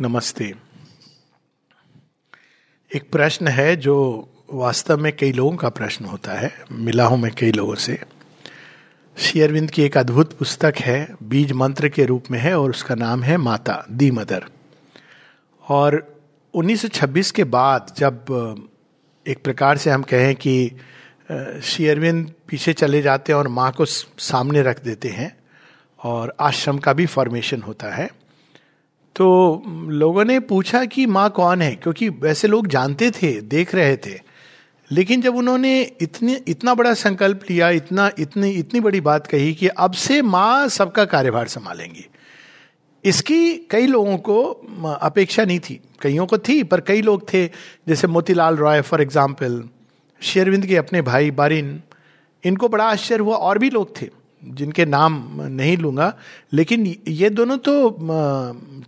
नमस्ते। एक प्रश्न है जो वास्तव में कई लोगों का प्रश्न होता है मिला हूँ मैं कई लोगों से। शेयरविंद की एक अद्भुत पुस्तक है, बीज मंत्र के रूप में है और उसका नाम है माता, दी मदर। और 1926 के बाद जब एक प्रकार से हम कहें कि शेयरविंद पीछे चले जाते हैं और माँ को सामने रख देते हैं और आश्रम का भी फॉर्मेशन होता है तो लोगों ने पूछा कि माँ कौन है? क्योंकि वैसे लोग जानते थे, देख रहे थे। लेकिन जब उन्होंने इतने, इतना बड़ा संकल्प लिया, इतना, इतनी इतनी बड़ी बात कही कि अब से माँ सबका कार्यभार संभालेंगी। इसकी कई लोगों को अपेक्षा नहीं थी। कईयों को थी, पर कई लोग थे। जैसे मोतीलाल रॉय फॉर एग्ज़ाम्पल शेरविंद के अपने भाई बारिन, इनको बड़ा आश्चर्य हुआ, और भी लोग थे। जिनके नाम नहीं लूँगा, लेकिन ये दोनों तो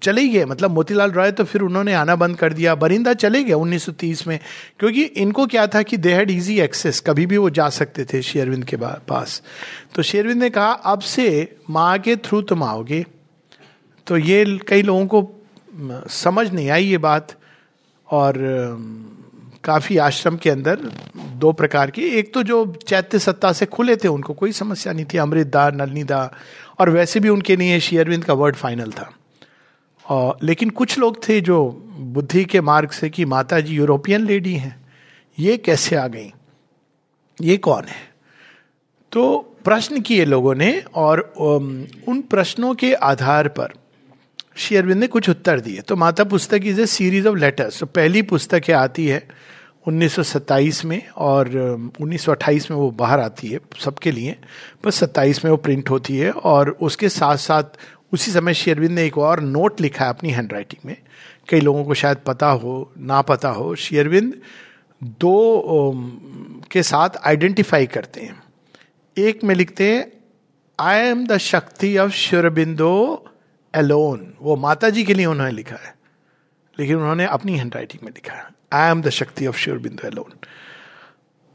चले ही गए। मतलब मोतीलाल रॉय तो फिर उन्होंने आना बंद कर दिया। बरिंदा चले गए 1930 में, क्योंकि इनको क्या था कि दे हैड इजी एक्सेस कभी भी वो जा सकते थे शेरविंद के पास। तो शेरविंद ने कहा, अब से माँ के थ्रू तुम आओगे। तो ये कई लोगों को समझ नहीं आई ये बात। और काफ़ी आश्रम के अंदर दो प्रकार की। एक तो जो चैत्य सत्ता से खुले थे, उनको कोई समस्या नहीं थी। अमृतदा नलनीदा, और वैसे भी उनके लिए शेयरविंद का वर्ड फाइनल था। और लेकिन कुछ लोग थे जो बुद्धि के मार्ग से कि माता जी यूरोपियन लेडी हैं, ये कैसे आ गई? ये कौन है? तो प्रश्न किए लोगों ने और उन प्रश्नों के आधार पर शेयरविंद ने कुछ उत्तर दिए। तो माता पुस्तक is a series of letters तो पहली पुस्तक आती है 1927 में और 1928 में वो बाहर आती है सबके लिए बस 27 में वो प्रिंट होती है और उसके साथ साथ उसी समय शेयरविंद ने एक और नोट लिखा है अपनी हैंड राइटिंग में। कई लोगों को शायद पता हो, ना पता हो शेयरविंद दो के साथ आइडेंटिफाई करते हैं। एक में लिखते हैं I am the Shakti of Aurobindo alone वो माता जी के लिए उन्होंने लिखा है। लेकिन उन्होंने अपनी हैंड राइटिंग में लिखा है। I am the Shakti of Aurobindo alone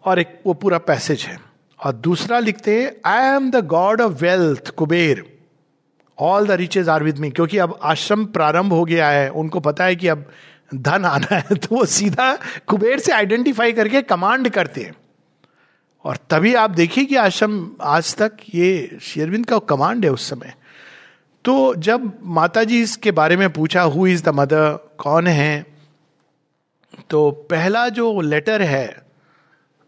और एक वो पूरा पैसेज है। और दूसरा लिखते I am the god of wealth Kubera. All the riches are with me क्योंकि अब आश्रम प्रारंभ हो गया है। उनको पता है कि अब धन आना है। तो वो सीधा कुबेर से आइडेंटिफाई करके कमांड करते हैं। और तभी आप देखिए कि आश्रम आज तक ये शेरविंद का कमांड है उस समय। तो जब माता जी इसके बारे में पूछा हु इज़ द मदर कौन है? तो पहला जो लेटर है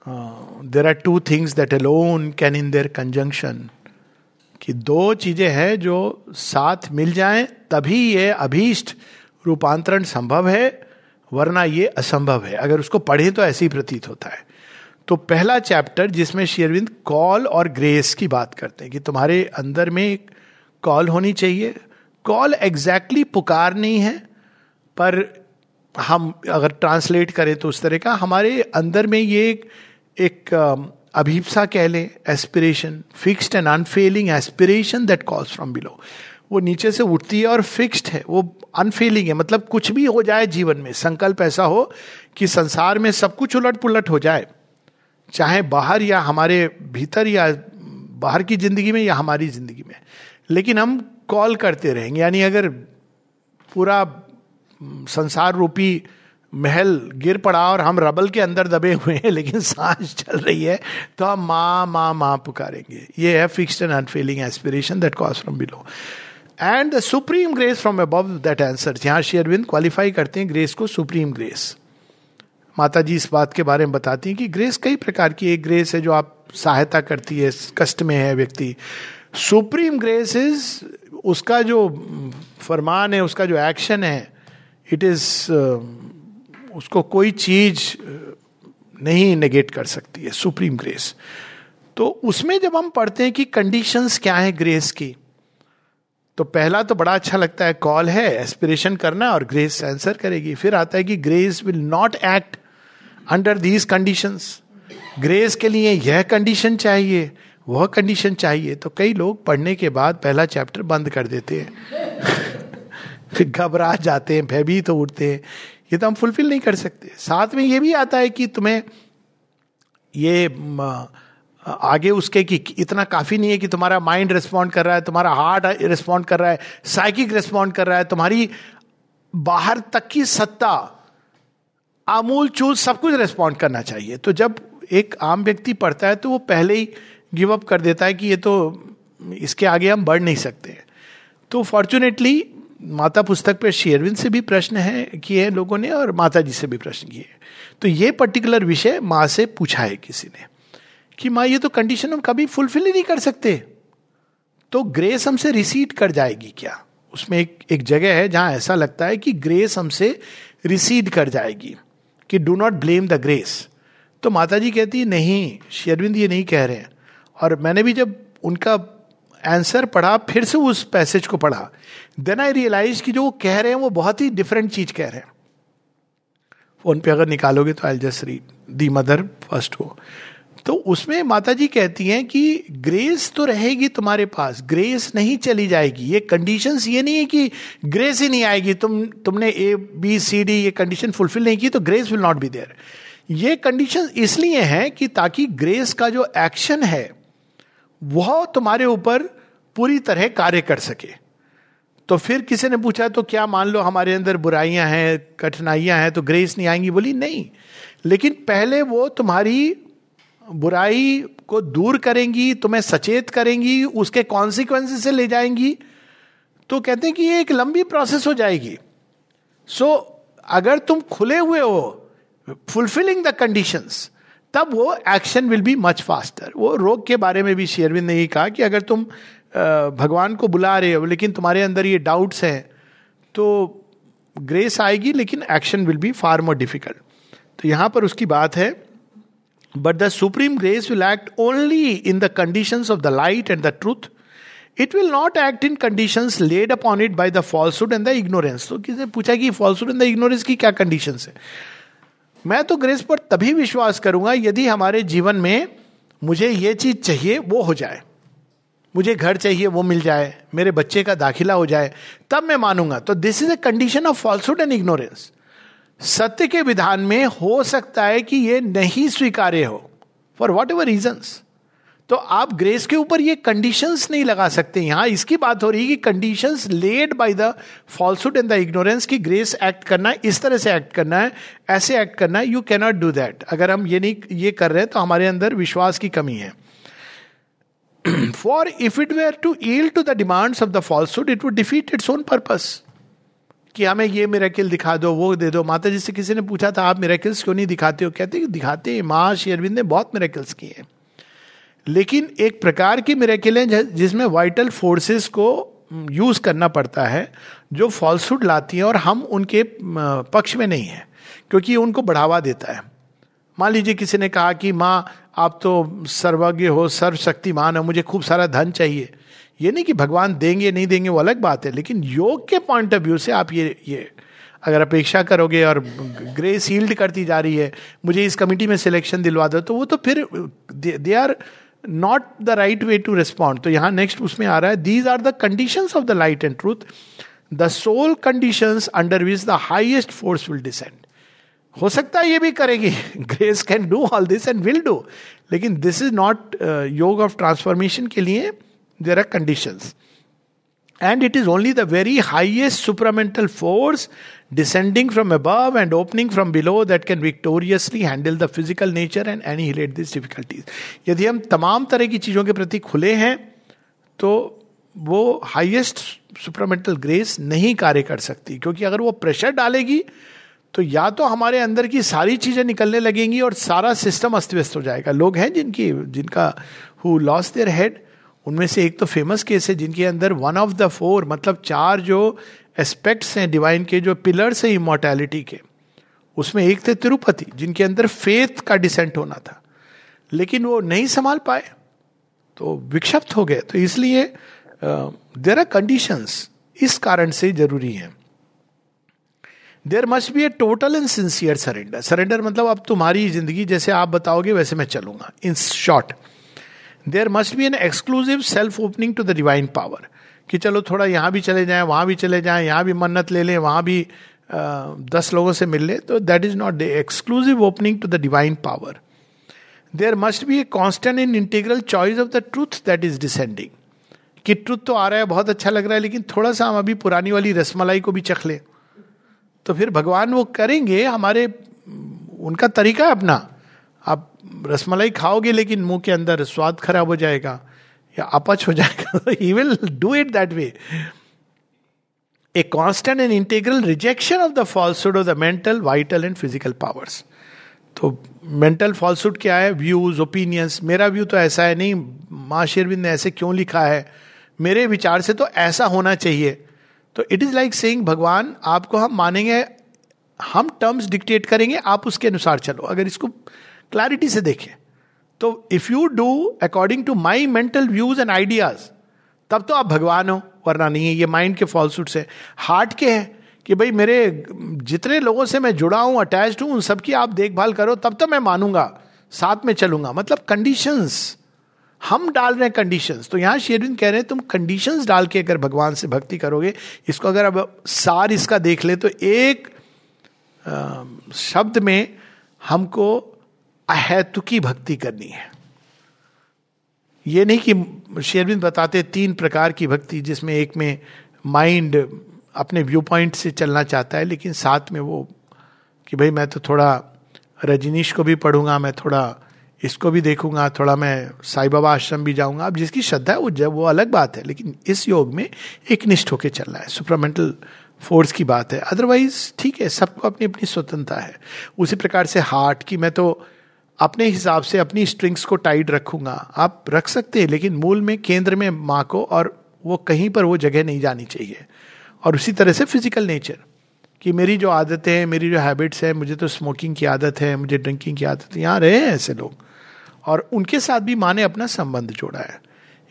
there are two things that alone can in their conjunction कि दो चीज़ें हैं जो साथ मिल जाएँ, तभी ये अभीष्ट रूपांतरण संभव है, वरना ये असंभव है। अगर उसको पढ़ें तो ऐसे ही प्रतीत होता है। तो पहला चैप्टर जिसमें शेरविंद कॉल और ग्रेस की बात करते हैं, कि तुम्हारे अंदर में एक कॉल होनी चाहिए। कॉल एग्जैक्टली पुकार नहीं है पर हम अगर ट्रांसलेट करें तो उस तरह का हमारे अंदर में ये एक, एक अभिप्सा कह लें aspiration fixed and unfailing aspiration that calls from below वो नीचे से उठती है और फिक्स्ड है वो अनफेलिंग है। मतलब कुछ भी हो जाए जीवन में संकल्प ऐसा हो कि संसार में सब कुछ उलट पुलट हो जाए चाहे बाहर या हमारे भीतर या बाहर की ज़िंदगी में या हमारी ज़िंदगी में। लेकिन हम कॉल करते रहेंगे, यानी अगर पूरा संसार रूपी महल गिर पड़ा और हम रबल के अंदर दबे हुए हैं, लेकिन सांस चल रही है तो हम माँ माँ माँ पुकारेंगे। ये है fixed and unfailing aspiration that calls from below and the supreme grace from above that answer जहाँ शेयरविंद क्वालिफाई करते हैं ग्रेस को सुप्रीम ग्रेस माता जी इस बात के बारे में बताती हैं कि ग्रेस कई प्रकार की एक ग्रेस है जो आप सहायता करती है, कष्ट में है व्यक्ति। सुप्रीम ग्रेस इज़, उसका जो फरमान है, उसका जो एक्शन है, इट इज़ उसको कोई चीज़ नहीं नेगेट कर सकती है, सुप्रीम ग्रेस। तो उसमें जब हम पढ़ते हैं कि कंडीशंस क्या है ग्रेस की तो पहला तो बड़ा अच्छा लगता है कॉल है एस्पिरेशन करना और ग्रेस आंसर करेगी। फिर आता है कि grace will not act under these conditions grace के लिए यह कंडीशन चाहिए। वह कंडीशन चाहिए तो कई लोग पढ़ने के बाद पहला चैप्टर बंद कर देते हैं। घबरा जाते हैं, भयभीत तो उठते हैं। ये तो हम फुलफिल नहीं कर सकते। साथ में ये भी आता है कि तुम्हें ये आगे उसके कि इतना काफ़ी नहीं है कि तुम्हारा माइंड रिस्पॉन्ड कर रहा है, तुम्हारा हार्ट रिस्पॉन्ड कर रहा है साइकिक रिस्पॉन्ड कर रहा है, तुम्हारी बाहर तक की सत्ता आमूल चूल सब कुछ रिस्पॉन्ड करना चाहिए। तो जब एक आम व्यक्ति पढ़ता है तो वो पहले ही गिव अप कर देता है कि ये तो इसके आगे हम बढ़ नहीं सकते। तो फॉर्चुनेटली माता पुस्तक पर शेयरविंद से भी प्रश्न है, किए हैं लोगों ने और माता जी से भी प्रश्न किए तो ये पर्टिकुलर विषय माँ से पूछा है किसी ने कि माँ, ये तो कंडीशन हम कभी फुलफिल ही नहीं कर सकते। तो ग्रेस हमसे रिसीड कर जाएगी क्या? उसमें एक एक जगह है जहाँ ऐसा लगता है कि ग्रेस हमसे रिसीड कर जाएगी कि do not blame the grace तो माता जी कहती, नहीं शेरविंद ये नहीं कह रहे हैं। और मैंने भी जब उनका आंसर पढ़ा, फिर से उस पैसेज को पढ़ा देन आई रियलाइज़ कि जो वो कह रहे हैं, वो बहुत ही डिफरेंट चीज़ कह रहे हैं। फ़ोन पे अगर निकालोगे तो I just read the mother first को। तो उसमें माता जी कहती हैं कि ग्रेस तो रहेगी तुम्हारे पास ग्रेस नहीं चली जाएगी। ये कंडीशंस ये नहीं है कि ग्रेस ही नहीं आएगी। तुम, तुमने ए बी सी डी ये कंडीशन फुलफिल नहीं की तो grace will not be there ये कंडीशन इसलिए है कि ताकि ग्रेस का जो एक्शन है वह तुम्हारे ऊपर पूरी तरह कार्य कर सके। तो फिर किसी ने पूछा तो क्या मान लो हमारे अंदर बुराइयाँ हैं कठिनाइयाँ हैं तो ग्रेस नहीं आएँगी? बोली नहीं। लेकिन पहले वो तुम्हारी बुराई को दूर करेंगी तुम्हें सचेत करेंगी उसके कॉन्सिक्वेंस से ले जाएँगी। तो कहते हैं कि ये एक लंबी प्रोसेस हो जाएगी। सो so, अगर तुम खुले हुए हो फुलफिलिंग द कंडीशंस तब वो action will be much faster वो रोग के बारे में भी शेयरविंद ने ही कहा कि अगर तुम भगवान को बुला रहे हो, लेकिन तुम्हारे अंदर ये डाउट्स हैं तो ग्रेस आएगी, लेकिन action will be far more difficult तो यहाँ पर उसकी बात है but the supreme grace will act only in the condition of the light and the truth it will not act in condition laid upon it by the falsehood and the ignorance तो किसी ने पूछा कि falsehood and the ignorance की क्या condition है? मैं तो ग्रेस पर तभी विश्वास करूँगा यदि हमारे जीवन में मुझे ये चीज़ चाहिए, वो हो जाए। मुझे घर चाहिए, वो मिल जाए। मेरे बच्चे का दाखिला हो जाए। तब मैं मानूँगा। तो this is a condition of falsehood and ignorance सत्य के विधान में हो सकता है कि ये नहीं स्वीकार्य हो। फॉर वॉट एवर रीजन्स तो आप ग्रेस के ऊपर ये कंडीशंस नहीं लगा सकते। यहाँ इसकी बात हो रही है कि conditions laid by the falsehood and the ignorance की ग्रेस एक्ट करना है, इस तरह से एक्ट करना है, ऐसे एक्ट करना है यू कैनॉट डू दैट अगर हम ये नहीं, ये कर रहे हैं तो हमारे अंदर विश्वास की कमी है। For if it were to yield to the demands of the falsehood it would defeat its own purpose कि हमें ये मेरेकिल दिखा दो, वो दे दो। माता जी से किसी ने पूछा था, आप मेरेकिल्स क्यों नहीं दिखाते हो? कहते दिखाते हैं माँ श्री अरविंद ने बहुत मेरेकिल्स किए हैं। लेकिन एक प्रकार की मेरेकिल है जिसमें वाइटल फोर्सेस को यूज़ करना पड़ता है, जो फॉल्सुड लाती हैं और हम उनके पक्ष में नहीं है, क्योंकि उनको बढ़ावा देता है। मान लीजिए किसी ने कहा कि, माँ, आप तो सर्वज्ञ हो, सर्वशक्तिमान हो, मुझे खूब सारा धन चाहिए। ये नहीं कि भगवान देंगे, नहीं देंगे, वो अलग बात है, लेकिन योग के पॉइंट ऑफ़ व्यू से आप ये ये, अगर अपेक्षा करोगे और ग्रे सील्ड करती जा रही है, मुझे इस कमिटी में सिलेक्शन दिलवा दो तो वो तो फिर they are not the right way to respond तो यहाँ नेक्स्ट उसमें आ रहा है these are the condition of the light and truth the sole condition under which the highest force will descend हो सकता है ये भी करेगी। Grace can do all this and will do लेकिन this is not yoga of transformation के लिए there are conditions. And it is only the very highest supramental force descending from above and opening from below that can victoriously handle the physical nature and annihilate these difficulties. यदि हम तमाम तरह की चीज़ों के प्रति खुले हैं तो वो हाईएस्ट सुपरमेंटल ग्रेस नहीं कार्य कर सकती क्योंकि अगर वो प्रेशर डालेगी तो या तो हमारे अंदर की सारी चीज़ें निकलने लगेंगी और सारा सिस्टम अस्त व्यस्त हो जाएगा लोग हैं जिनकी, जिनका हु लॉस देयर हेड उनमें से एक तो फ़ेमस केस है जिनके अंदर वन ऑफ़ द फोर मतलब चार जो एस्पेक्ट्स हैं डिवाइन के जो पिलर्स हैं इमोर्टैलिटी के। उसमें एक थे तिरुपति, जिनके अंदर फेथ का डिसेंट होना था। लेकिन वो नहीं संभाल पाए तो विक्षिप्त हो गए। तो इसलिए देर आर कंडीशंस इस कारण से ज़रूरी है। There must be a total and sincere surrender surrender मतलब अब तुम्हारी ज़िंदगी जैसे आप बताओगे, वैसे मैं चलूँगा। In short there must be an exclusive self opening to the divine power कि चलो थोड़ा यहाँ भी चले जाएँ, वहाँ भी चले जाएँ, यहाँ भी मन्नत ले लें, वहाँ भी दस लोगों से मिल ले तो that is not the exclusive opening to the divine power there must be a constant and integral choice of the truth that is descending कि ट्रुथ तो आ रहा है, बहुत अच्छा लग रहा है, लेकिन थोड़ा सा हम अभी पुरानी वाली रसमलाई को भी चख लें। तो फिर भगवान वो करेंगे, हमारे, उनका तरीका है अपना। आप रसमलाई खाओगे, लेकिन मुँह के अंदर स्वाद खराब हो जाएगा। अपच हो जाएगा he will do it that way a constant and integral rejection of the falsehood of the mental vital and physical powers तो मेंटल फॉल्सुड क्या है? व्यूज़ ओपिनियंस मेरा व्यू तो ऐसा है नहीं, माँ शेरविंद ने ऐसे क्यों लिखा है? मेरे विचार से तो ऐसा होना चाहिए। तो इट इज़ लाइक सेइंग भगवान, आपको हम मानेंगे, हम टर्म्स डिक्टेट करेंगे, आप उसके अनुसार चलो। अगर इसको क्लैरिटी से देखें। तो if you do according to my mental views and ideas तब तो आप भगवान हो वरना नहीं है ये माइंड के फॉल्सूट से हार्ट के हैं कि भाई मेरे जितने लोगों से मैं जुड़ा हूँ अटैच हूँ उन सबकी आप देखभाल करो तब तो मैं मानूँगा साथ में चलूँगा। मतलब कंडीशंस हम डाल रहे हैं कंडीशंस तो यहाँ शेरविंद कह रहे हैं तुम कंडीशंस डाल के अगर भगवान से भक्ति करोगे इसको अगर अब सार इसका देख ले तो एक आ, शब्द में हमको अहेतुकी भक्ति करनी है। ये नहीं कि शेरविंद बताते तीन प्रकार की भक्ति जिसमें एक में माइंड अपने व्यू पॉइंट से चलना चाहता है, लेकिन साथ में वो कि भाई मैं तो थोड़ा रजनीश को भी पढ़ूँगा, मैं थोड़ा इसको भी देखूँगा, थोड़ा मैं साई बाबा आश्रम भी जाऊँगा। अब जिसकी श्रद्धा है, वो जब वो अलग बात है, लेकिन इस योग में एक निष्ठ होकर चलना है। सुपरमेंटल फोर्स की बात है। अदरवाइज़ ठीक है, सबको अपनी अपनी स्वतंत्रता है। उसी प्रकार से हार्ट की मैं तो अपने हिसाब से अपनी स्ट्रिंग्स को टाइट रखूँगा। आप रख सकते हैं, लेकिन मूल में, केंद्र में माँ को और वो कहीं पर वो जगह नहीं जानी चाहिए। और उसी तरह से फ़िज़िकल नेचर कि मेरी जो आदतें हैं, मेरी जो हैबिट्स हैं, मुझे तो स्मोकिंग की आदत है, मुझे ड्रिंकिंग की आदत है, यहाँ रहे हैं ऐसे लोग। और उनके साथ भी माँ ने अपना संबंध जोड़ा है।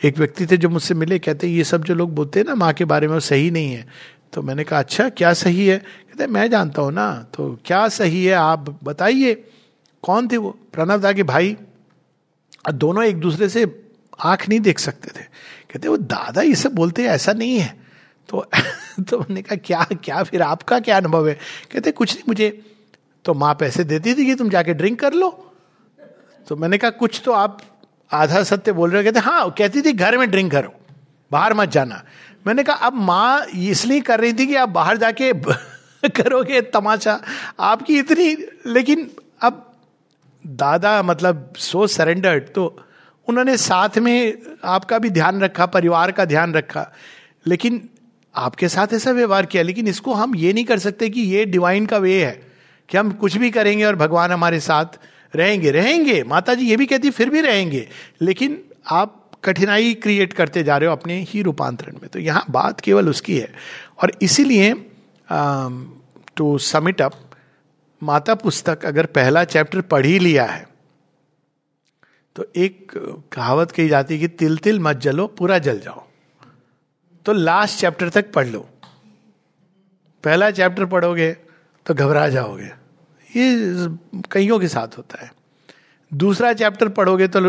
एक व्यक्ति थे जो मुझसे मिले, कहते, ये सब जो लोग बोलते हैं ना, माँ के बारे में वो सही नहीं है। तो मैंने कहा अच्छा क्या सही है? कहते, मैं जानता हूँ ना तो क्या सही है आप बताइए। कौन थे वो? प्रणव दा के भाई। दोनों एक दूसरे से आँख नहीं देख सकते थे। कहते, वो दादा ये सब बोलते हैं, ऐसा नहीं है। तो तो मैंने कहा, क्या क्या फिर आपका क्या अनुभव है? कहते, कुछ नहीं, मुझे तो माँ पैसे देती थी कि तुम जाके ड्रिंक कर लो। तो मैंने कहा, कुछ तो आप आधा सत्य बोल रहे हो। कहते हाँ कहती थी, घर में ड्रिंक करो, बाहर मत जाना। मैंने कहा, अब माँ इसलिए कर रही थी कि आप बाहर जाके करोगे तमाशा आपकी इतनी, लेकिन अब दादा मतलब सो सरेंडर्ड तो उन्होंने साथ में आपका भी ध्यान रखा, परिवार का ध्यान रखा। लेकिन आपके साथ ऐसा व्यवहार किया, लेकिन इसको हम ये नहीं कर सकते कि ये डिवाइन का वे है कि हम कुछ भी करेंगे और भगवान हमारे साथ रहेंगे। रहेंगे माता जी ये भी कहती, फिर भी रहेंगे। लेकिन आप कठिनाई क्रिएट करते जा रहे हो अपने ही रूपांतरण में। तो यहाँ बात केवल उसकी है। और इसीलिए टू समिट अप माता पुस्तक अगर पहला चैप्टर पढ़ ही लिया है तो एक कहावत कही जाती है कि तिल तिल मत जलो, पूरा जल जाओ। तो लास्ट चैप्टर तक पढ़ लो। पहला चैप्टर पढ़ोगे तो घबरा जाओगे। ये कईयों के साथ होता है। दूसरा चैप्टर पढ़ोगे तो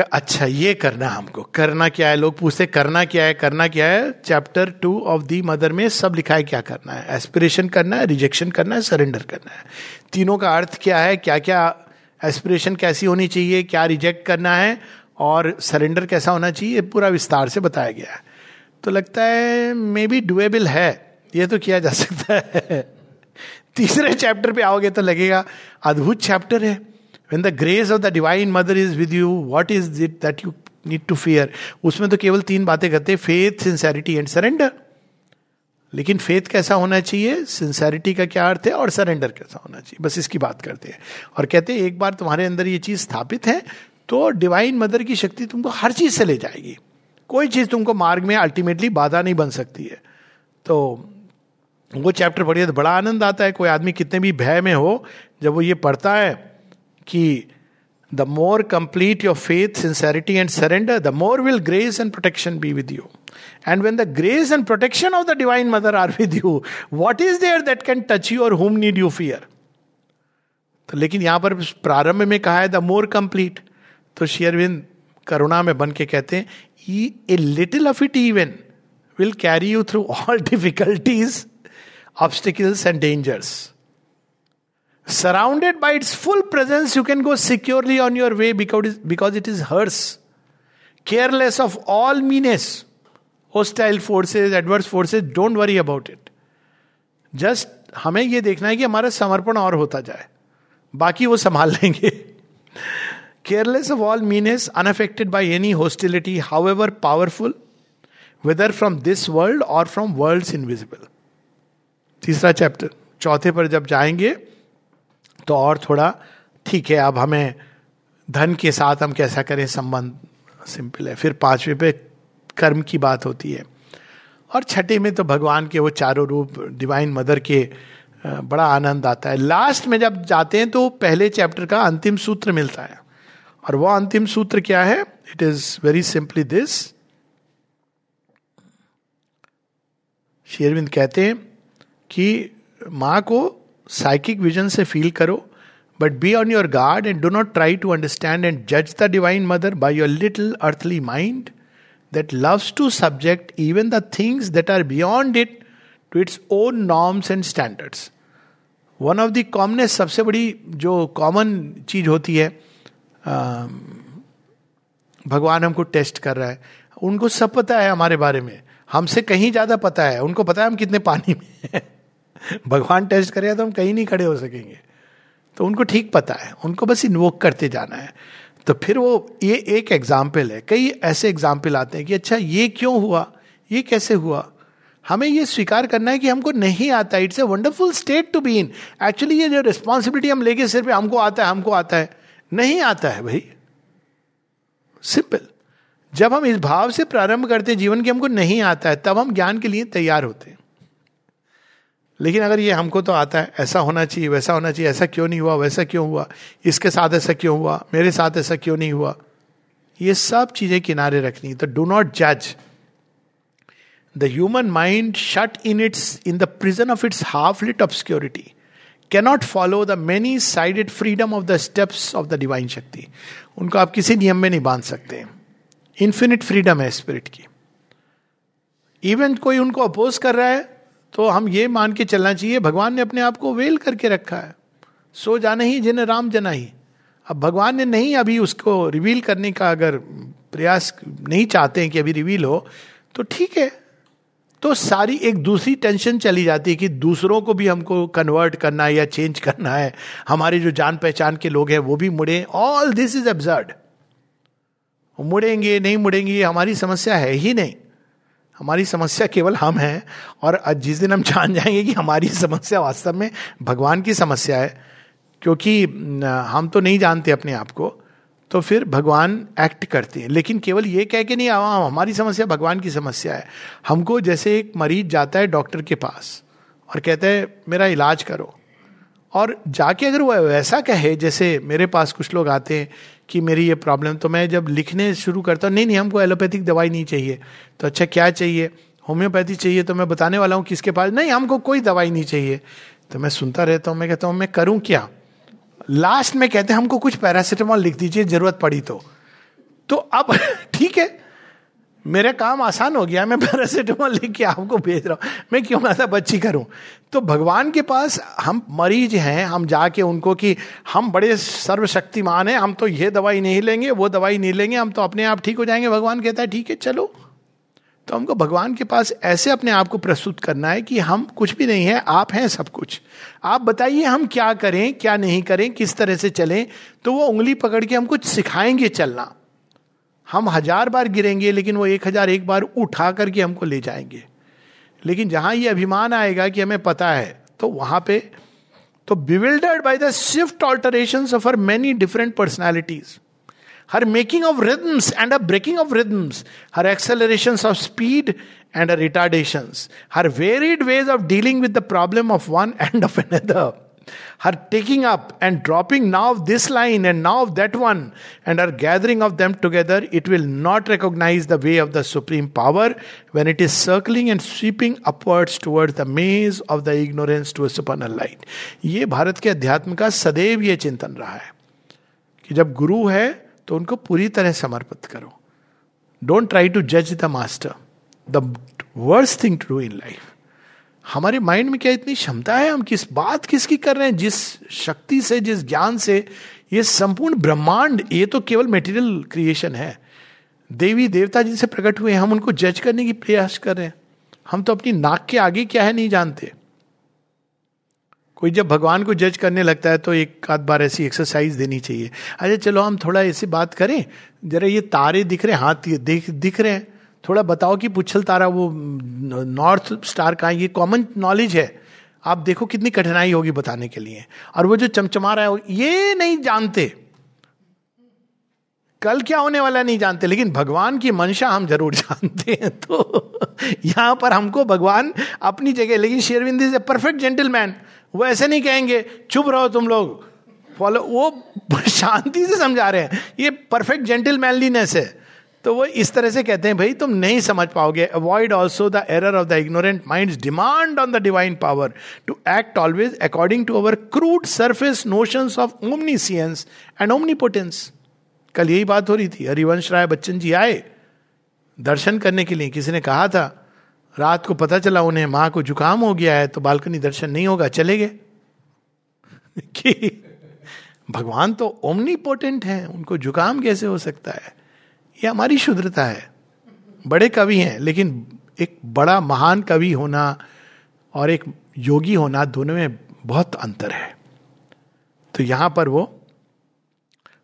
अच्छा ये करना हमको। करना क्या है? लोग पूछते, करना क्या है? करना क्या है? Chapter two of the mother में सब लिखा है क्या करना है? एस्पिरेशन करना है रिजेक्शन करना है सरेंडर करना है। तीनों का अर्थ क्या है? क्या क्या एस्पिरेशन कैसी होनी चाहिए? क्या रिजेक्ट करना है? और सरेंडर कैसा होना चाहिए? पूरा विस्तार से बताया गया है। तो लगता है मे बी डुएबल है। ये तो किया जा सकता है। तीसरे चैप्टर पे आओगे तो लगेगा, अद्भुत चैप्टर है। When the grace of the divine mother is with you what is it that you need to fear उसमें तो केवल तीन बातें करते हैं फेथ सिंसेरिटी एंड सरेंडर लेकिन फेथ कैसा होना चाहिए? सिंसेरिटी का क्या अर्थ है? और सरेंडर कैसा होना चाहिए? बस इसकी बात करते हैं। और कहते हैं, एक बार तुम्हारे अंदर ये चीज़ स्थापित है तो डिवाइन मदर की शक्ति तुमको हर चीज़ से ले जाएगी। कोई चीज़ तुमको मार्ग में अल्टीमेटली बाधा नहीं बन सकती है। तो वो चैप्टर पढ़िए तो बड़ा आनंद आता है, कोई आदमी कितने भी भय में हो, जब वो ये पढ़ता है कि the more complete your faith sincerity and surrender the more will grace and protection be with you and when the grace and protection of the divine mother are with you what is there that can touch you or whom need you fear तो लेकिन यहाँ पर प्रारंभ में कहा है the more complete तो शेयरविंद करुणा में बन के कहते हैं a little of it even will carry you through all difficulties obstacles and dangers. Surrounded by its full presence, you can go securely on your way because, because it is hers. Careless of all meanness, hostile forces, adverse forces, don't worry about it. Just हमें ये देखना है कि हमारा समर्पण और होता जाए बाकी वो संभाल लेंगे careless of all menace unaffected by any hostility however powerful whether from this world or from world invisible तीसरा चैप्टर चौथे पर जब जाएँगे तो और थोड़ा ठीक है, अब हमें धन के साथ हम कैसा करें, संबंध सिंपल है। फिर पांचवे पे कर्म की बात होती है। और छठे में तो भगवान के वो चारों रूप डिवाइन मदर के बड़ा आनंद आता है। लास्ट में जब जाते हैं तो पहले चैप्टर का अंतिम सूत्र मिलता है। और वो अंतिम सूत्र क्या है? It is very simply this शेरविंद कहते हैं कि माँ को साइकिक विजन से फील करो but be on your guard and do not try to understand and जज the divine mother by your little earthly mind that loves to subject even the things that are beyond it to its own norms and standards one of the commonest सबसे बड़ी जो common चीज़ होती है भगवान हमको test कर रहा है। उनको सब पता है हमारे बारे में। हमसे कहीं ज़्यादा पता है। उनको पता है हम कितने पानी में भगवान टेस्ट करेगा तो हम कहीं नहीं खड़े हो सकेंगे। तो उनको ठीक पता है। उनको बस इन्वोक करते जाना है। तो फिर वो, ये एक एग्ज़ाम्पल है। कई ऐसे एग्ज़ाम्पल आते हैं कि अच्छा ये क्यों हुआ? ये कैसे हुआ? हमें ये स्वीकार करना है कि हमको नहीं आता। It's a wonderful state to be in actually ये जो रिस्पॉन्सिबिलिटी हम लेके सिर्फ़ हमको आता है, हमको आता है। नहीं आता है भाई। सिंपल जब हम इस भाव से प्रारंभ करते हैं जीवन के हमको नहीं आता है, तब हम ज्ञान के लिए तैयार होते हैं। लेकिन अगर ये हमको तो आता है, ऐसा होना चाहिए, वैसा होना चाहिए, ऐसा क्यों नहीं हुआ, वैसा क्यों हुआ, इसके साथ ऐसा क्यों हुआ, मेरे साथ ऐसा क्यों नहीं हुआ? ये सब चीज़ें किनारे रखनी तो डू नॉट जज the human mind shut in its in the prison of its half lit obscurity cannot follow the many sided freedom of the steps of the divine shakti उनको आप किसी नियम में नहीं बाँध सकते। इन्फिनिट फ्रीडम है स्पिरिट की। इवन कोई उनको अपोज कर रहा है तो हम ये मान के चलना चाहिए, भगवान ने अपने आप को वेल करके रखा है। सो जाना ही जिन्हें राम जना ही। अब भगवान ने नहीं अभी उसको रिवील करने का अगर प्रयास नहीं चाहते हैं कि अभी रिवील हो तो ठीक है। तो सारी एक दूसरी टेंशन चली जाती है कि दूसरों को भी हमको कन्वर्ट करना है या चेंज करना है। हमारे जो जान पहचान के लोग हैं, वो भी मुड़े। ऑल दिस इज़ एब्जर्ड मुड़ेंगे, नहीं मुड़ेंगे हमारी समस्या है ही नहीं। हमारी समस्या केवल हम हैं और जिस दिन हम जान जाएँगे कि हमारी समस्या वास्तव में भगवान की समस्या है, क्योंकि हम तो नहीं जानते अपने आप को तो फिर भगवान एक्ट करते हैं। लेकिन केवल ये कह के नहीं आवा हमारी समस्या भगवान की समस्या है। हमको जैसे एक मरीज़ जाता है डॉक्टर के पास और कहता है, मेरा इलाज करो। और जाके अगर वो वैसा कहे, जैसे मेरे पास कुछ लोग आते हैं कि मेरी ये प्रॉब्लम तो मैं जब लिखने शुरू करता हूँ, नहीं नहीं, हमको एलोपैथिक दवाई नहीं चाहिए। तो अच्छा क्या चाहिए? होम्योपैथी चाहिए। तो मैं बताने वाला हूँ किसके पास, नहीं, हमको कोई दवाई नहीं चाहिए। तो मैं सुनता रहता हूँ, मैं कहता हूँ, मैं करूँ क्या? लास्ट में कहते हैं, हमको कुछ पैरासिटामॉल लिख दीजिए, ज़रूरत पड़ी तो। तो अब ठीक है मेरा काम आसान हो गया, मैं पैरासिटामोल लिख के आपको भेज रहा हूँ। मैं क्यों ऐसा बच्ची करूँ? तो भगवान के पास हम मरीज़ हैं, हम जाके उनको कि हम बड़े सर्वशक्तिमान हैं, हम तो ये दवाई नहीं लेंगे, वो दवाई नहीं लेंगे, हम तो अपने आप ठीक हो जाएँगे। भगवान कहता है, ठीक है, चलो। तो हमको भगवान के पास ऐसे अपने आप को प्रस्तुत करना है कि हम कुछ भी नहीं है, आप हैं सब कुछ। आप बताइए हम क्या करें, क्या नहीं करें, किस तरह से चलें तो वो उंगली पकड़ के हम कुछ सिखाएँगे चलना। हम हज़ार बार गिरेंगे, लेकिन वो एक हज़ार एक बार उठा करके हमको ले जाएँगे। लेकिन जहाँ ये अभिमान आएगा कि हमें पता है तो वहाँ पे तो bewildered by the swift alteration of her many different personalities her making of rhythms and a breaking of rhythms her acceleration of speed and retardation her varied ways of dealing with the problem of one and of another her taking up and dropping now this line and now that one, and her gathering of them together, it will not recognize the way of the supreme power when it is circling and sweeping upwards towards the maze of the ignorance to a supernal light. ये भारत के अध्यात्म का सदैव ये चिंतन रहा है कि जब गुरु है तो उनको पूरी तरह समर्पित करो डोंट ट्राई टू जज the master the worst thing to do in life हमारे माइंड में क्या इतनी क्षमता है? हम किस बात किसकी कर रहे हैं? जिस शक्ति से, जिस ज्ञान से? ये संपूर्ण ब्रह्मांड, ये तो केवल मेटीरियल क्रिएशन है। देवी, देवता जिनसे प्रकट हुए हम उनको जज करने की प्रयास कर रहे हैं। हम तो अपनी नाक के आगे क्या है नहीं जानते। कोई जब भगवान को जज करने लगता है तो एक आध बार ऐसी एक्सरसाइज देनी चाहिए। अच्छा चलो, हम थोड़ा ऐसी बात करें। जरा ये तारे दिख रहे हैं, हाथ दिख दिख रहे हैं। थोड़ा बताओ कि पुच्छल तारा, वो नॉर्थ स्टार का ये कॉमन नॉलेज है। आप देखो कितनी कठिनाई होगी बताने के लिए। और वो जो चमचमा रहा है ये नहीं जानते। कल क्या होने वाला नहीं जानते। लेकिन भगवान की मंशा हम ज़रूर जानते हैं। तो यहाँ पर हमको भगवान अपनी जगह, लेकिन शेरविंद इज़ ए परफेक्ट जेंटलमैन। वो ऐसे नहीं कहेंगे, चुप रहो तुम लोग। फॉलो वो शांति से समझा रहे हैं। ये परफेक्ट जेंटलमैनलीनेस है। तो वो इस तरह से कहते हैं, भाई, तुम नहीं समझ पाओगे। Avoid also the error of the ignorant mind demand on the divine power to act always according to our crude surface notion of omniscience and omnipotence कल यही बात हो रही थी। हरिवंश राय बच्चन जी आए दर्शन करने के लिए। किसी ने कहा था, रात को पता चला उन्हें माँ को जुकाम हो गया है तो बालकनी दर्शन नहीं होगा, चले गए। कि भगवान तो ओमनी पोटेंट है, उनको जुकाम कैसे हो सकता है? ये हमारी शुद्रता है। बड़े कवि हैं, लेकिन एक बड़ा महान कवि होना और एक योगी होना दोनों में बहुत अंतर है। तो यहाँ पर वो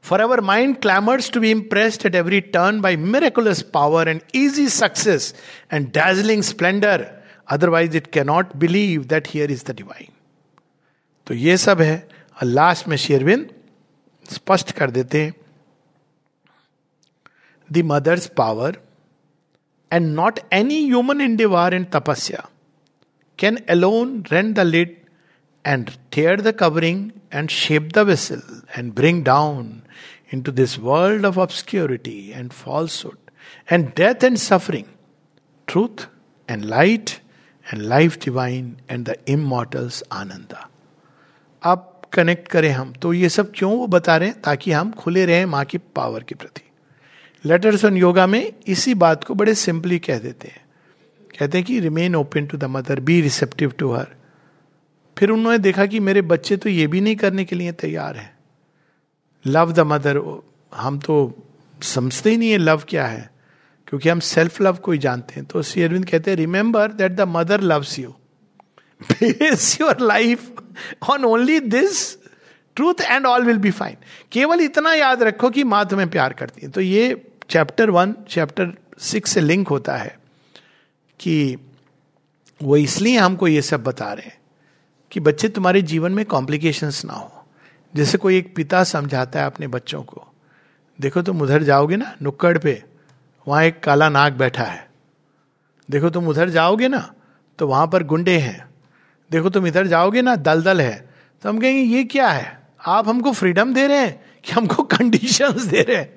for ever mind clamours to be impressed at every turn by miraculous power and easy success and dazzling splendour otherwise it cannot believe that here is the divine तो ये सब है। और लास्ट में शेरविन स्पष्ट कर देते हैं the mother's power and not any human endeavour and tapasya can alone rend the lid and tear the covering and shape the vessel and bring down into this world of obscurity and falsehood and death and suffering truth and light and life divine and the immortal's Ananda अब connect करें हम। तो ये सब क्यों वो बता रहे हैं? ताकि हम खुले रहें माँ की पावर के प्रति। लेटर्स ऑन योगा में इसी बात को बड़े सिंपली कह देते हैं। कहते हैं कि remain open to the mother be receptive to her फिर उन्होंने देखा कि मेरे बच्चे तो ये भी नहीं करने के लिए तैयार है। लव द मदर हम तो समझते ही नहीं है लव क्या है। क्योंकि हम सेल्फ लव को ही जानते हैं। तो श्री अरविंद कहते हैं remember that the mother loves you base your life on only this truth and all will be fine केवल इतना याद रखो कि माँ तुम्हें प्यार करती है। तो ये चैप्टर वन चैप्टर सिक्स से लिंक होता है कि वो इसलिए हमको ये सब बता रहे हैं कि बच्चे, तुम्हारे जीवन में कॉम्प्लिकेशंस ना हो। जैसे कोई एक पिता समझाता है अपने बच्चों को, देखो तुम उधर जाओगे ना, नुक्कड़ पे, वहाँ एक काला नाग बैठा है। देखो तुम उधर जाओगे ना तो वहाँ पर गुंडे हैं। देखो तुम इधर जाओगे ना, दलदल है। तो हम कहेंगे, ये क्या है? आप हमको फ्रीडम दे रहे हैं कि हमको कंडीशंस दे रहे हैं।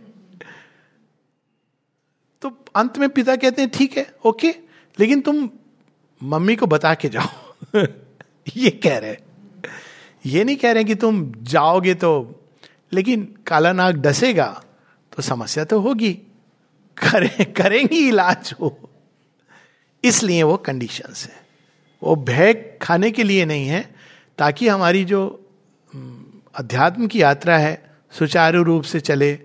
तो अंत में पिता कहते हैं, ठीक है ओके लेकिन तुम मम्मी को बता के जाओ। ये कह रहे ये नहीं कह रहे कि तुम जाओगे तो लेकिन काला नाग डसेगा तो समस्या तो होगी। करें, करेंगी इलाज हो इसलिए वो कंडीशंस है। वो भय खाने के लिए नहीं है, ताकि हमारी जो अध्यात्म की यात्रा है, सुचारू रूप से चले।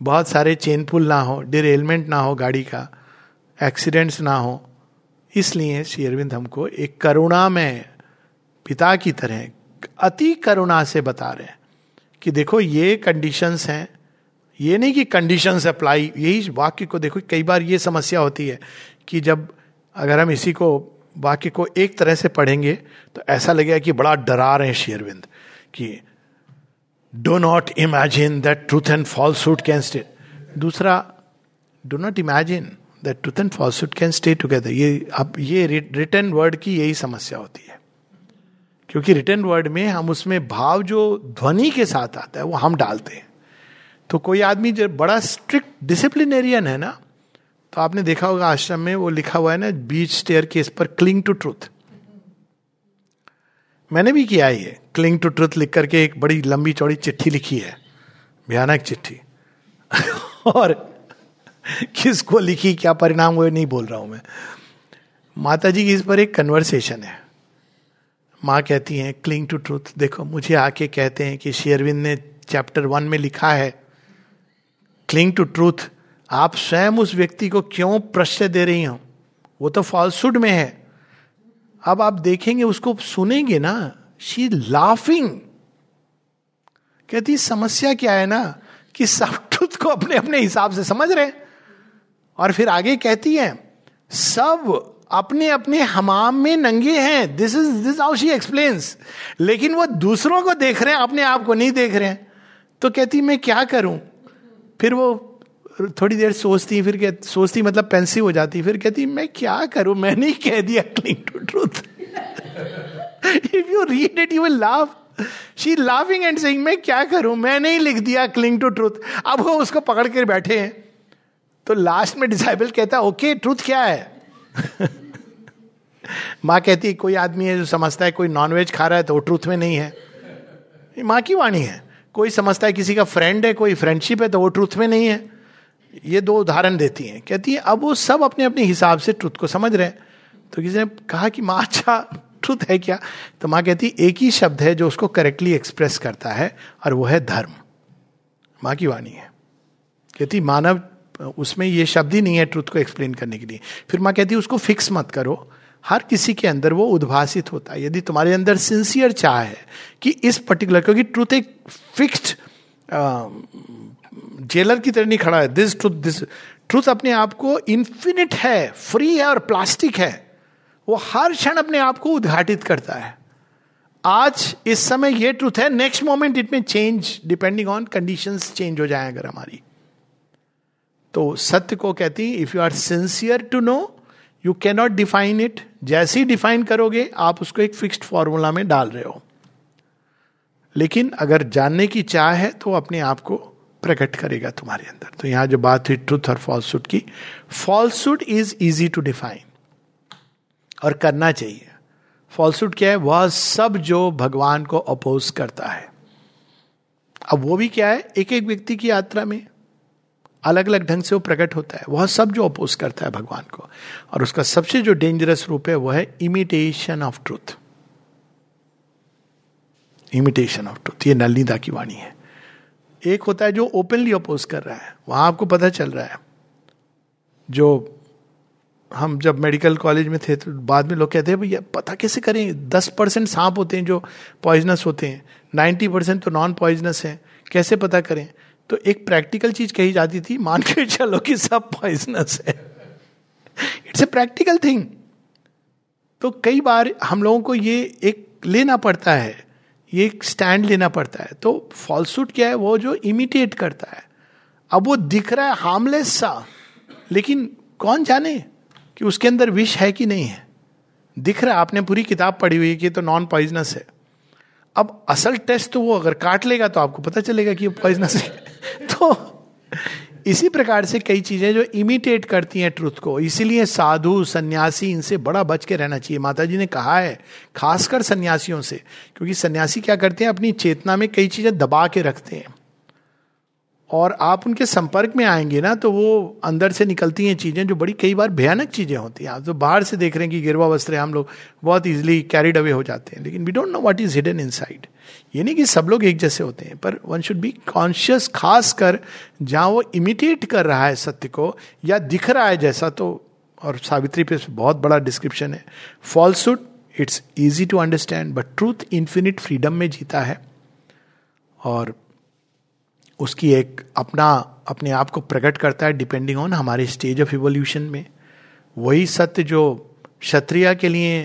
बहुत सारे चेन पुल ना हो डिरेलमेंट ना हो गाड़ी का एक्सीडेंट्स ना हो। इसलिए शेरविंद हमको एक करुणा में पिता की तरह अति करुणा से बता रहे हैं कि देखो ये कंडीशंस हैं, ये नहीं कि कंडीशंस अप्लाई यही वाक्य को देखो, कई बार ये समस्या होती है कि जब अगर हम इसी को, वाक्य को एक तरह से पढ़ेंगे तो ऐसा लगेगा कि बड़ा डरा रहे हैं शेरविंद कि do not imagine that truth and falsehood can stay दूसरा do not imagine that truth and falsehood can stay together ये, अब ये रिटर्न वर्ड की यही समस्या होती है। क्योंकि रिटर्न वर्ड में हम उसमें भाव जो ध्वनि के साथ आता है, वो हम डालते हैं। तो कोई आदमी जो बड़ा स्ट्रिक्ट डिसिप्लिनेरियन है ना तो आपने देखा होगा आश्रम में वो लिखा हुआ है ना बीच स्टेयर केस पर क्लिंग टू ट्रूथ मैंने भी किया ये। क्लिंग टू ट्रूथ लिख करके एक बड़ी लंबी चौड़ी चिट्ठी लिखी है। भयानक चिट्ठी। और किसको लिखी, क्या परिणाम हुए, नहीं बोल रहा हूँ मैं। माता जी की इस पर एक कन्वर्सेशन है। माँ कहती हैं क्लिंग टू ट्रूथ देखो, मुझे आके कहते हैं कि शेयरविंद ने चैप्टर वन में लिखा है क्लिंग टू ट्रूथ आप स्वयं उस व्यक्ति को क्यों प्रश्न दे रही हो? वो तो फॉल्सूड में है। अब आप देखेंगे, उसको सुनेंगे ना शी लाफिंग कहती, समस्या क्या है ना, कि सब ट्रुथ को अपने अपने हिसाब से समझ रहे और फिर आगे कहती है, सब अपने अपने हमाम में नंगे हैं। This is this how she explains लेकिन वो दूसरों को देख रहे हैं, अपने आप को नहीं देख रहे हैं। तो कहती, मैं क्या करूँ? फिर वो थोड़ी देर सोचती, फिर कह, सोचती मतलब पेंसिव हो जाती, फिर कहती, मैं क्या करूँ? मैंने ही कह दिया cling to truth if you read it you will laugh she laughing and saying मैं क्या करूँ? मैंने ही लिख दिया क्लिंग टू ट्रूथ अब वो उसको पकड़ कर बैठे हैं। तो लास्ट में डिसाइबल कहता है ओके ट्रूथ क्या है? माँ कहती है कोई आदमी है जो समझता है कोई नॉनवेज खा रहा है तो वो ट्रूथ में नहीं है। माँ की वाणी है। कोई समझता है किसी का फ्रेंड है, कोई फ्रेंडशिप है तो वो ट्रूथ में नहीं है। ये दो उदाहरण देती हैं। कहती है, अब वो सब अपने अपने हिसाब से ट्रुथ को समझ रहे हैं। तो किसी ने कहा कि, माँ अच्छा ट्रुथ है क्या? तो माँ कहती, एक ही शब्द है जो उसको करेक्टली एक्सप्रेस करता है, और वो है धर्म। माँ की वाणी है। कहती, मानव, उसमें ये शब्द ही नहीं है ट्रुथ को एक्सप्लेन करने के लिए। फिर माँ कहती, उसको फिक्स मत करो। हर किसी के अंदर वो उद्भासित होता है। यदि तुम्हारे अंदर सिंसियर चाह है कि इस पर्टिकुलर क्योंकि ट्रुथ एक फिक्स्ड जेलर की तरह नहीं खड़ा है। दिस ट्रुथ दिस ट्रुथ अपने आप को इंफिनिट है फ्री है और प्लास्टिक है। वो हर क्षण अपने आप को उद्घाटित करता है। आज इस समय ये ट्रुथ है next moment it may change depending on condition change हो जाए अगर हमारी। तो सत्य को कहती if you are sincere to know you cannot define it जैसे ही डिफाइन करोगे, आप उसको एक फिक्स्ड फॉर्मूला में डाल रहे हो। लेकिन अगर जानने की चाह है तो अपने आप को प्रकट करेगा तुम्हारे अंदर। तो यहाँ जो बात हुई ट्रूथ और फॉल्सूट की falsehood is easy to define और करना चाहिए। फॉल्सूट क्या है? वह सब जो भगवान को अपोज करता है। अब वो भी क्या है? एक एक व्यक्ति की यात्रा में अलग अलग ढंग से वो प्रकट होता है। वह सब जो अपोज करता है भगवान को। और उसका सबसे जो डेंजरस रूप है, वह है imitation of truth imitation of truth ये नलनीदा की वाणी है। एक होता है जो ओपनली अपोज कर रहा है। वहाँ आपको पता चल रहा है। जो हम जब मेडिकल कॉलेज में थे तो बाद में लोग कहते हैं, भैया, पता कैसे करें? दस परसेंट सांप होते हैं जो पॉइजनस होते हैं। नाइन्टी परसेंट तो नॉन पॉइजनस है। कैसे पता करें? तो एक प्रैक्टिकल चीज़ कही जाती थी, मान के चलो कि सब पॉइजनस है। इट्स ए प्रैक्टिकल थिंग तो कई बार हम लोगों को ये एक लेना पड़ता है। ये एक स्टैंड लेना पड़ता है। तो फॉल्सूट क्या है? वो जो इमिटेट करता है। अब वो दिख रहा है हार्मलेस सा, लेकिन कौन जाने कि उसके अंदर विष है कि नहीं है? दिख रहा है, आपने पूरी किताब पढ़ी हुई है कि तो नॉन पॉइजनस है। अब असल टेस्ट तो वो अगर काट लेगा तो आपको पता चलेगा कि वो पॉइजनस है। तो इसी प्रकार से कई चीज़ें जो इमिटेट करती हैं ट्रुथ को। इसीलिए साधु, सन्यासी, इनसे बड़ा बच के रहना चाहिए। माता जी ने कहा है, खासकर सन्यासियों से, क्योंकि सन्यासी क्या करते हैं? अपनी चेतना में कई चीज़ें दबा के रखते हैं। और आप उनके संपर्क में आएँगे ना तो वो अंदर से निकलती हैं चीज़ें जो बड़ी, कई बार भयानक चीज़ें होती हैं। आप तो बाहर से देख रहे हैं कि गिरवा वस्त्र हम लोग बहुत इजिली कैरिड अवे हो जाते हैं। लेकिन we don't know what is hidden inside ये नहीं कि सब लोग एक जैसे होते हैं, पर वन शुड बी कॉन्शियस खास कर जहाँ वो इमिटेट कर रहा है सत्य को या दिख रहा है जैसा तो और सावित्री पे बहुत बड़ा डिस्क्रिप्शन है। Falsehood it's easy to understand but truth infinite freedom में जीता है। और उसकी एक अपना, अपने आप को प्रकट करता है डिपेंडिंग ऑन हमारे स्टेज ऑफ़ इवोल्यूशन में। वही सत्य जो क्षत्रिय के लिए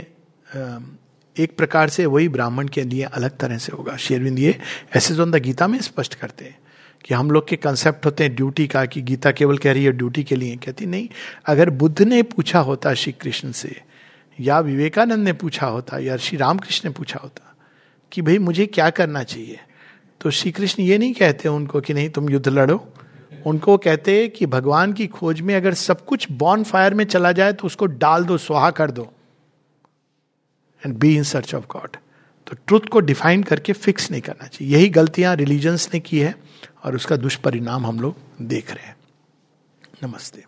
एक प्रकार से, वही ब्राह्मण के लिए अलग तरह से होगा। शेरविंद ये ऐसे जो गीता में स्पष्ट करते हैं कि हम लोग के कंसेप्ट होते हैं ड्यूटी का, कि गीता केवल कह रही है ड्यूटी के लिए, कहती नहीं। अगर बुद्ध ने पूछा होता श्री कृष्ण से, या विवेकानंद ने पूछा होता, या श्री रामकृष्ण ने पूछा होता कि भाई मुझे क्या करना चाहिए? तो श्री कृष्ण ये नहीं कहते उनको कि नहीं, तुम युद्ध लड़ो। उनको कहते कि भगवान की खोज में अगर सब कुछ बॉन फायर में चला जाए तो उसको डाल दो, स्वाहा कर दो। And be in search of God तो ट्रुथ को डिफाइन करके फिक्स नहीं करना चाहिए। यही गलतियाँ रिलीजन्स ने की है, और उसका दुष्परिणाम हम लोग देख रहे हैं। नमस्ते।